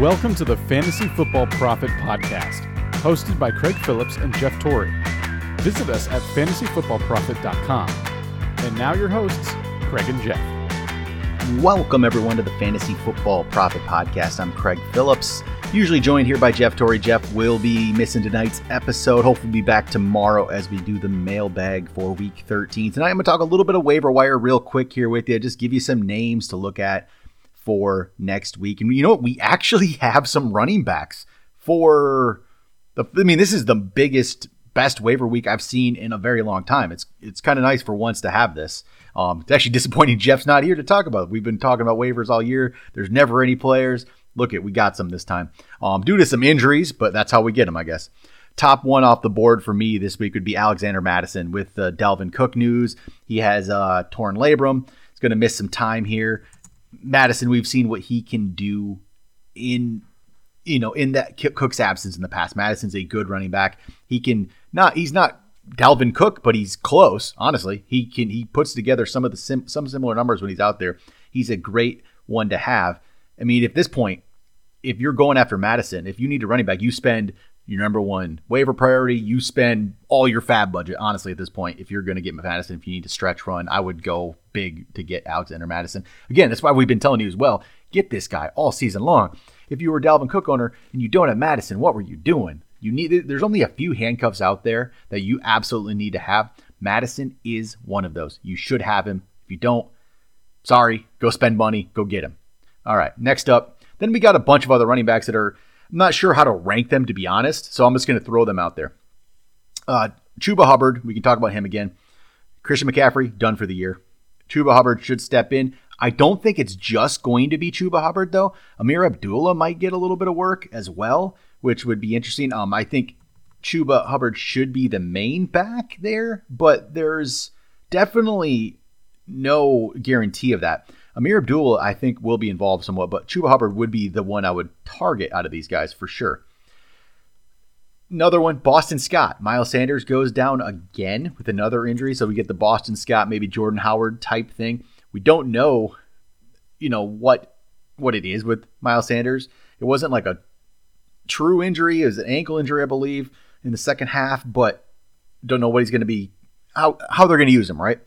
Welcome to the Fantasy Football Profit Podcast, hosted by Craig Phillips and Jeff Torrey. Visit us at fantasyfootballprofit.com. And now your hosts, Craig and Jeff. Welcome, everyone, to the Fantasy Football Profit Podcast. I'm Craig Phillips, usually joined here by Jeff Torrey. Jeff will be missing tonight's episode. Hopefully, be back tomorrow as we do the mailbag for week 13. Tonight, I'm going to talk a little bit of waiver wire real quick here with you, just give you some names to look at for next week. And you know what? We actually have some running backs for the, I mean, this is the biggest, best waiver week I've seen in a very long time. It's, it's kind of nice for once to have this. Um, it's actually disappointing Jeff's not here to talk about it. We've been talking about waivers all year. There's never any players. Look at we got some this time. Um, due to some injuries, but that's how we get them, I guess. Top one off the board for me this week would be Alexander Mattison with the Dalvin Cook news. He has uh, torn labrum. He's going to miss some time here. Mattison, we've seen what he can do in you know in that Cook's absence in the past. Mattison's a good running back. He can not he's not Dalvin Cook, but he's close. Honestly, he can he puts together some of the sim, some similar numbers when he's out there. He's a great one to have. I mean, at this point, if you're going after Mattison, if you need a running back, you spend your number one waiver priority. You spend all your FAAB budget, honestly, at this point. If you're going to get Mattison, if you need to stretch run, I would go big to get Alexander Mattison. Again, that's why we've been telling you as well get this guy all season long. If you were Dalvin Cook owner and you don't have Mattison, what were you doing? You need there's only a few handcuffs out there that you absolutely need to have. Mattison is one of those. You should have him. If you don't, sorry, go spend money, go get him. All right, next up, then we got a bunch of other running backs that are I'm not sure how to rank them to be honest, so I'm just going to throw them out there. Uh, Chuba Hubbard, we can talk about him again. Christian McCaffrey done for the year. Chuba Hubbard should step in. I don't think it's just going to be Chuba Hubbard though. Ameer Abdullah might get a little bit of work as well, which would be interesting. Um, I think Chuba Hubbard should be the main back there, but there's definitely no guarantee of that. Ameer Abdullah, I think, will be involved somewhat, but Chuba Hubbard would be the one I would target out of these guys for sure. Another one, Boston Scott. Miles Sanders goes down again with another injury, so we get the Boston Scott, maybe Jordan Howard type thing. We don't know, you know, what what it is with Miles Sanders. It wasn't like a true injury; it was an ankle injury, I believe, in the second half. But don't know what he's going to be, how how they're going to use him, right?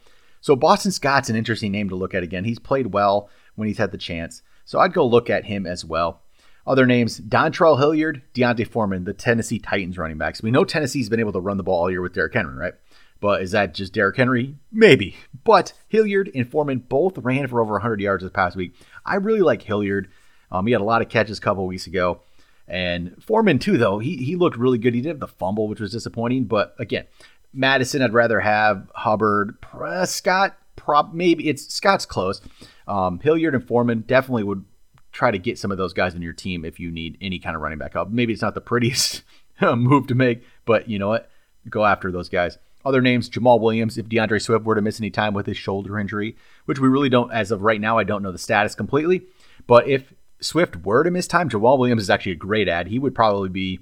So Boston Scott's an interesting name to look at again. He's played well when he's had the chance. So I'd go look at him as well. Other names, Dontrell Hilliard, D'Onta Foreman, the Tennessee Titans running backs. We know Tennessee's been able to run the ball all year with Derrick Henry, right? But is that just Derrick Henry? Maybe. But Hilliard and Foreman both ran for over 100 yards this past week. I really like Hilliard. Um, he had a lot of catches a couple weeks ago. And Foreman, too, though, he, he looked really good. He did have the fumble, which was disappointing. But again, Mattison, I'd rather have Hubbard, Scott. Prop maybe it's Scott's close. Um, Hilliard and Foreman definitely would try to get some of those guys in your team if you need any kind of running back up. Maybe it's not the prettiest move to make, but you know what? Go after those guys. Other names: Jamaal Williams. If DeAndre Swift were to miss any time with his shoulder injury, which we really don't, as of right now, I don't know the status completely. But if Swift were to miss time, Jamaal Williams is actually a great add. He would probably be,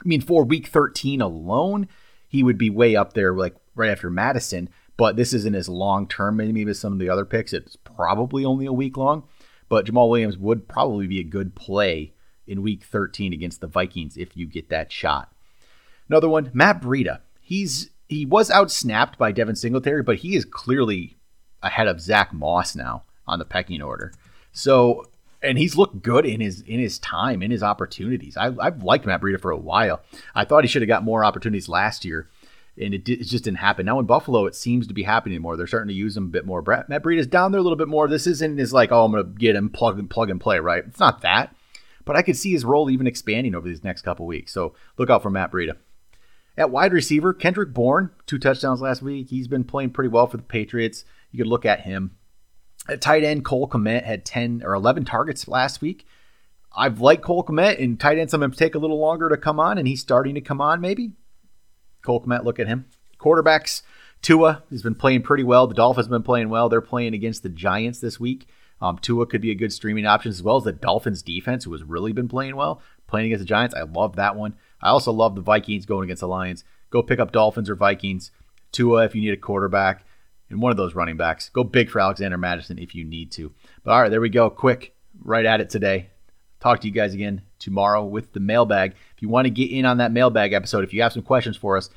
I mean, for week 13 alone, he would be way up there, like right after Mattison. But this isn't as long term, maybe as some of the other picks. It's probably only a week long. But Jamaal Williams would probably be a good play in week 13 against the Vikings if you get that shot. Another one, Matt Breida. He's he was out snapped by Devin Singletary, but he is clearly ahead of Zach Moss now on the pecking order. So and he's looked good in his in his time in his opportunities. I, have liked Matt Breida for a while. I thought he should have got more opportunities last year, and it, it, just didn't happen. Now in Buffalo, it seems to be happening more. They're starting to use him a bit more. Brett, Matt Breida's down there a little bit more. This isn't as like oh I'm going to get him plug and plug and play right. It's not that, but I could see his role even expanding over these next couple weeks. So look out for Matt Breida. At wide receiver, Kendrick Bourne, two touchdowns last week. He's been playing pretty well for the Patriots. You could look at him. At tight end, Cole Kmet had 10 or 11 targets last week. I've liked Cole Kmet, and tight ends, to take a little longer to come on, and he's starting to come on maybe. Cole Kmet, look at him. Quarterbacks, Tua has been playing pretty well. The Dolphins have been playing well. They're playing against the Giants this week. Um, Tua could be a good streaming option as well as the Dolphins defense, who has really been playing well, playing against the Giants. I love that one. I also love the Vikings going against the Lions. Go pick up Dolphins or Vikings. Tua if you need a quarterback and one of those running backs. Go big for Alexander Mattison if you need to. But all right, there we go. Quick, right at it today. talk to you guys again tomorrow with the mailbag. If you want to get in on that mailbag episode, if you have some questions for us,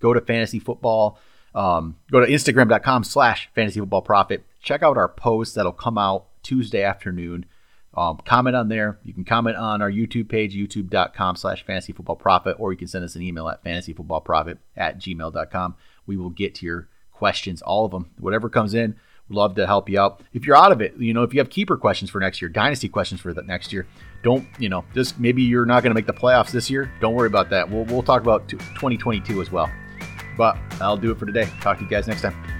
go to fantasy football. Um, go to instagram.com slash fantasy football profit. Check out our post that'll come out Tuesday afternoon. Um, comment on there. You can comment on our YouTube page, youtube.com slash fantasy football profit, or you can send us an email at fantasyfootballprofit at gmail.com. We will get to your questions, all of them. Whatever comes in, love to help you out. If you're out of it, you know, if you have keeper questions for next year, dynasty questions for the next year, don't, you know, just maybe you're not going to make the playoffs this year. Don't worry about that. We'll, we'll talk about 2022 as well. But I'll do it for today. Talk to you guys next time.